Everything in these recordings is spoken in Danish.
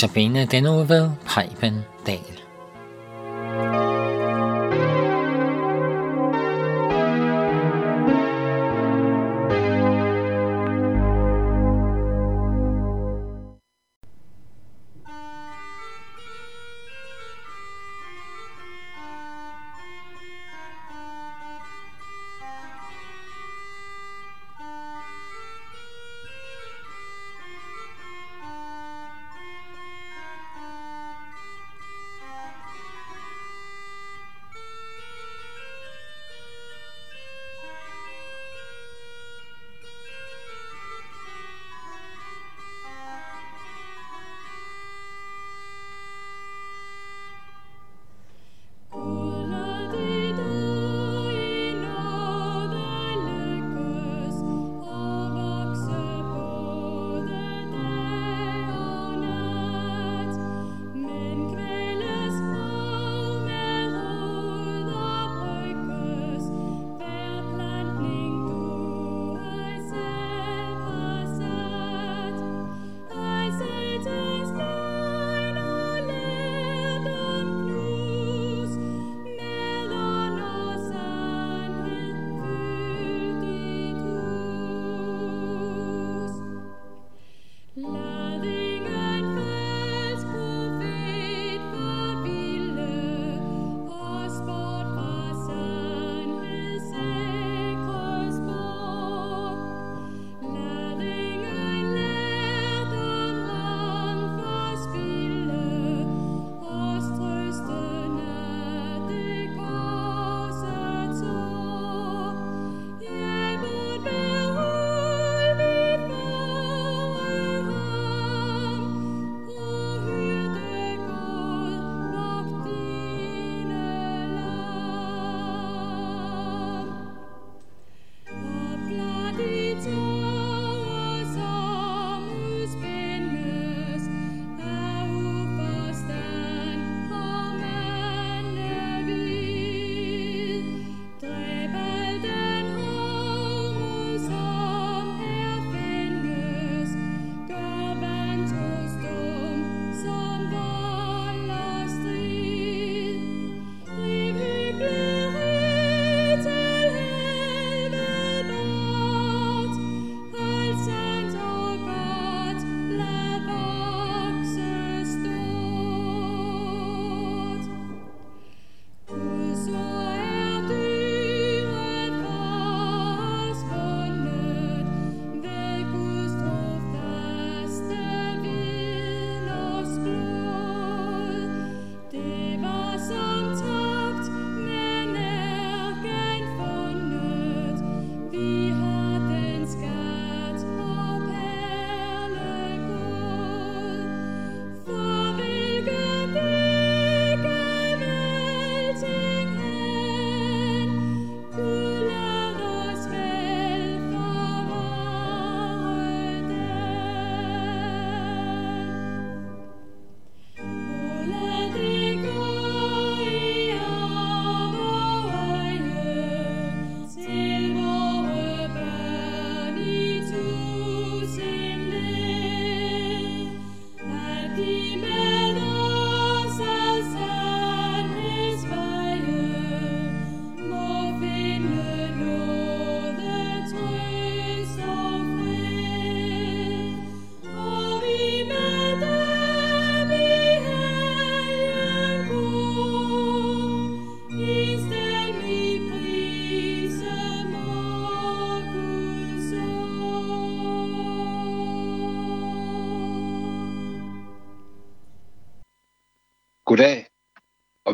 Notabene denne uge ved Preben Dahl.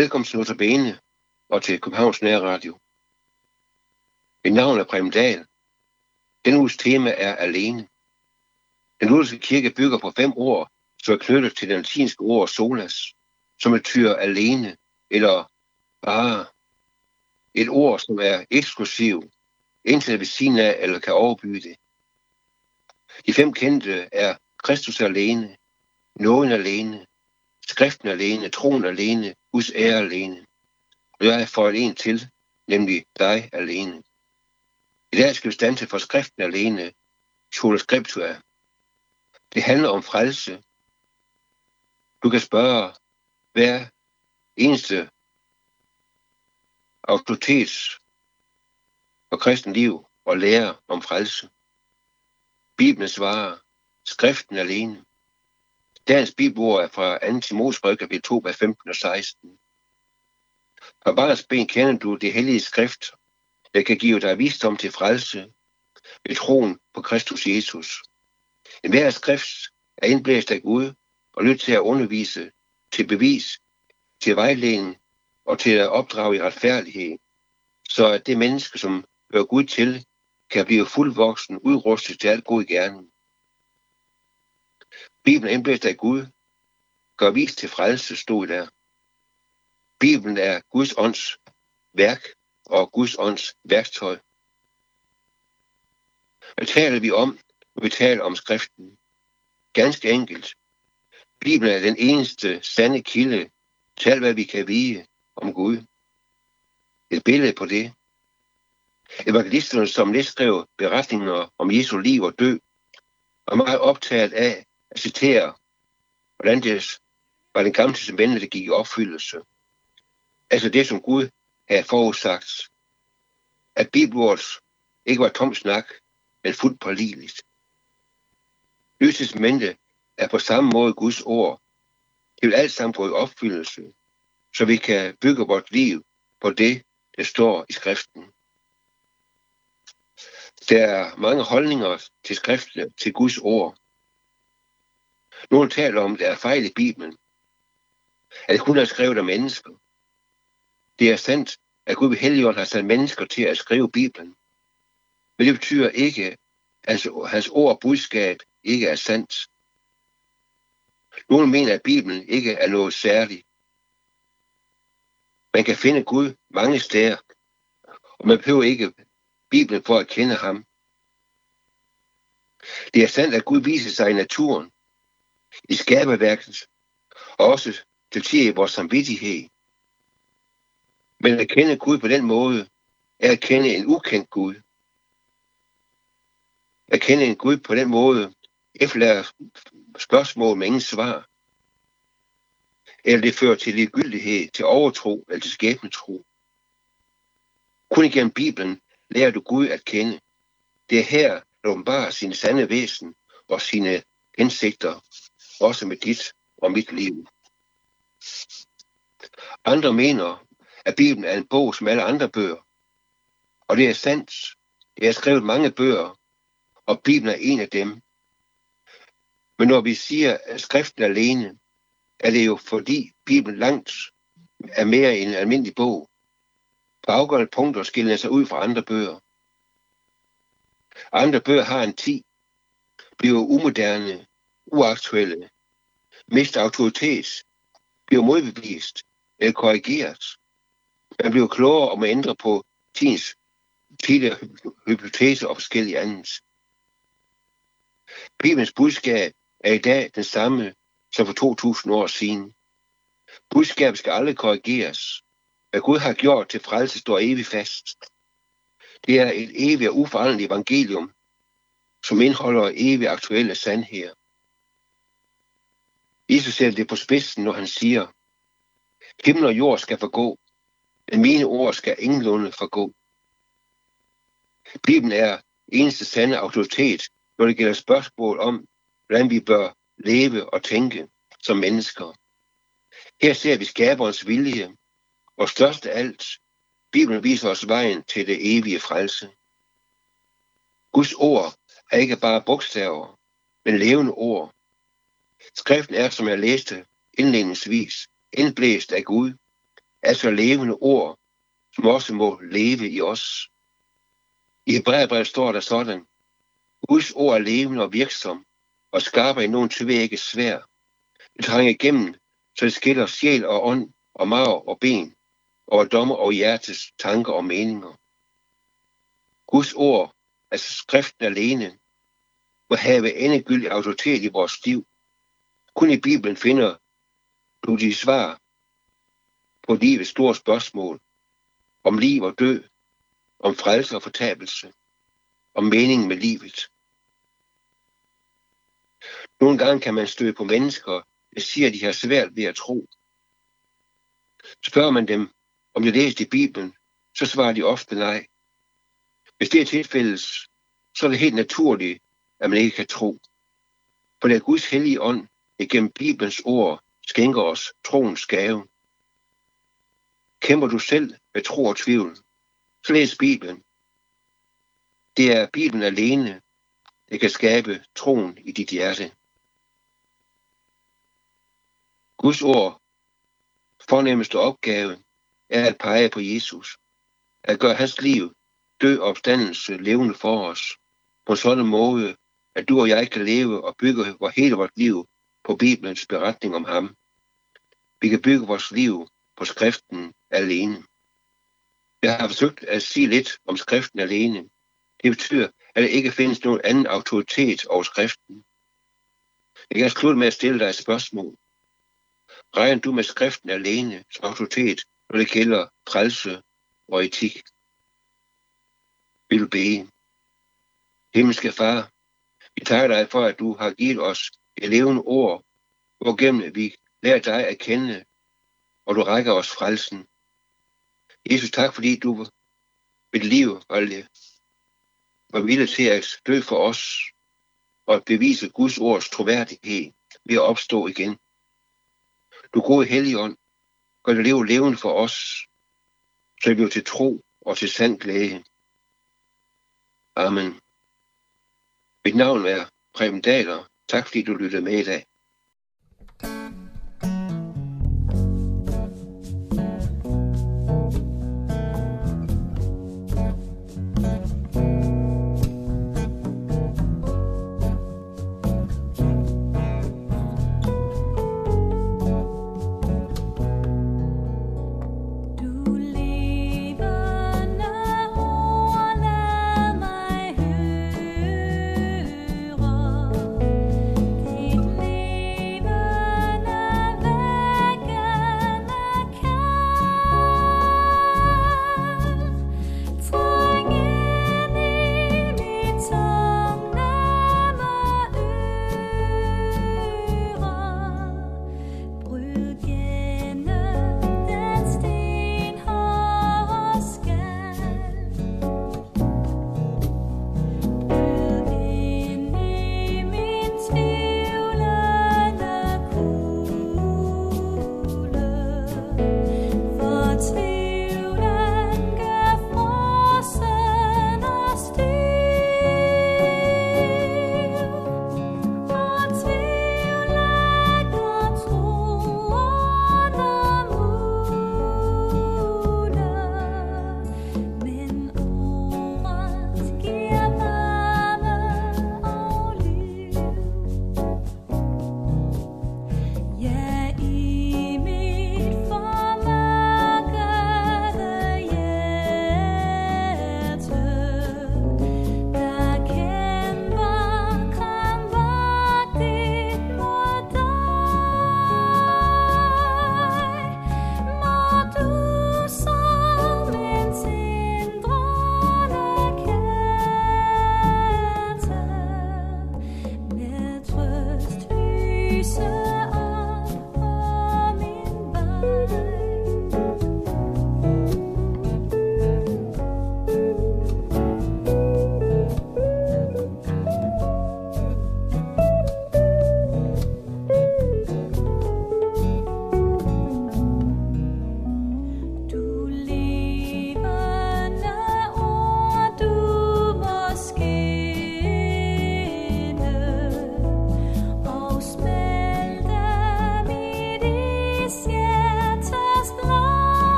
Velkommen til Notabene og til Københavns Nærradio. Mit navn er Prem Dahl. Den uges tema er alene. Den lutherske kirke bygger på fem ord, som er knyttet til det latinske ord solas, som betyder alene eller bare. Et ord, som er eksklusiv, indtil ved siden af eller kan overbyde det. De fem kendte er Kristus alene, nåden alene, skriften alene, troen alene, Guds ære alene. Og jeg for en til, nemlig dig alene. I dag skal vi stanse for skriften alene, sola scriptura. Det handler om frelse. Du kan spørge hver eneste autoritet for kristen liv og lære om frelse. Bibelen svarer, skriften alene. Dagens bibelord er fra 2. Timosbrev, kapitel 2, 15 og 16. Fra barns ben kender du det hellige skrift, der kan give dig visdom til frelse ved troen på Kristus Jesus. En hver skrift er indblæst af Gud og lyt til at undervise, til bevis, til vejledning og til at opdrage i retfærdighed, så at det menneske, som hører Gud til, kan blive fuldvoksen, udrustet til alt god gerning. Bibelen indblæst af Gud, gør vis til frelse, stod der. Bibelen er Guds ånds værk og Guds ånds værktøj. Hvad taler vi om, når vi taler om skriften? Ganske enkelt. Bibelen er den eneste sande kilde til alt, hvad vi kan vide om Gud. Et billede på det. Evangelisterne, som nedskrev beretninger om Jesu liv og død, er meget optaget af at citere, hvordan det var den gamle testamente, der gik i opfyldelse. Altså det, som Gud havde forudsagt. At bibelordet ikke var tom snak, men fuldt pålideligt. Nye testamente er på samme måde Guds ord. Det vil alt sammen gå i opfyldelse, så vi kan bygge vores liv på det, der står i skriften. Der er mange holdninger til skriften, til Guds ord. Nogle taler om, at der er fejl i Bibelen. At det kun er skrevet af mennesker. Det er sandt, at Gud ved Helligånd har sat mennesker til at skrive Bibelen. Men det betyder ikke, at hans ord og budskab ikke er sandt. Nogle mener, at Bibelen ikke er noget særligt. Man kan finde Gud mange steder, og man behøver ikke Bibelen for at kende ham. Det er sandt, at Gud viser sig i naturen, i skaberværket, og også til tider i vores samvittighed. Men at kende Gud på den måde, er at kende en ukendt Gud. At kende en Gud på den måde, efterlader spørgsmål med ingen svar. Eller det fører til ligegyldighed, til overtro eller til skæbnetro. Kun igennem Bibelen lærer du Gud at kende. Det er her, der åbenbarer sin sande væsen og sine hensigter, også med dit og mit liv. Andre mener, at Bibelen er en bog som alle andre bøger. Og det er sandt. Jeg har skrevet mange bøger, og Bibelen er en af dem. Men når vi siger, at skriften alene, er det jo fordi Bibelen langt er mere end en almindelig bog. På afgørende punkter skiller sig ud fra andre bøger. Andre bøger har en tid, bliver umoderne, uaktuelle, mister autoritet, bliver modbevist eller korrigeret. Man bliver klogere om at ændre på tidens tidligere hypotese og forskellige andet. Bibelens budskab er i dag den samme som for 2000 år siden. Budskabet skal aldrig korrigeres. Hvad Gud har gjort til frelse står evigt fast. Det er et evigt og uforanderligt evangelium, som indeholder evigt aktuelle sandheder. Jesus sætter det på spidsen, når han siger, Himmel og jord skal forgå, men mine ord skal ingenlunde forgå. Bibelen er eneste sande autoritet, når det gælder spørgsmål om, hvordan vi bør leve og tænke som mennesker. Her ser vi skaberens vilje, og størst af alt, Bibelen viser os vejen til det evige frelse. Guds ord er ikke bare bogstaver, men levende ord. Skriften er, som jeg læste indledningsvis, indblæst af Gud, altså levende ord, som også må leve i os. I Hebræerbrevet står der sådan, Guds ord er levende og virksom, og skarper i nogen tvægge svær. Det trænger igennem, så det skiller sjæl og ånd og marv og ben, og dommer og hjertes tanker og meninger. Guds ord, altså skriften alene, må have endegyldig autoritet i vores liv. Kun i Bibelen finder du de svar på livets store spørgsmål om liv og død, om frelse og fortabelse, om meningen med livet. Nogle gange kan man støde på mennesker, der siger, at de har svært ved at tro. Spørger man dem, om de læste i Bibelen, så svarer de ofte nej. Hvis det er tilfældet, så er det helt naturligt, at man ikke kan tro. For det er Guds hellige ånd, igennem Bibelens ord, skænker os troens gave. Kæmper du selv med tro og tvivl, så læs Bibelen. Det er Bibelen alene, der kan skabe troen i dit hjerte. Guds ord, fornemmeste opgave, er at pege på Jesus. At gøre hans liv, dø og opstandelse levende for os. På sådan en måde, at du og jeg kan leve og bygge vores hele vores liv på Bibelens beretning om ham. Vi kan bygge vores liv på skriften alene. Jeg har forsøgt at sige lidt om skriften alene. Det betyder, at der ikke findes nogen anden autoritet over skriften. Jeg kan slutte med at stille dig et spørgsmål. Regner du med skriften alene som autoritet, når det gælder frelse og etik? Vil du bede? Himmelske Far, vi takker dig for, at du har givet os det levende ord, hvorgennem vi lærer dig at kende, og du rækker os frelsen. Jesus, tak fordi du ved liv var, var villig til at dø for os, og at bevise Guds ords troværdighed ved at opstå igen. Du gode helligånd, gør det liv levende for os, så vi til tro og til sand glæde. Amen. Mit navn er Preben Daler. Tak fordi du lyttede med i dag.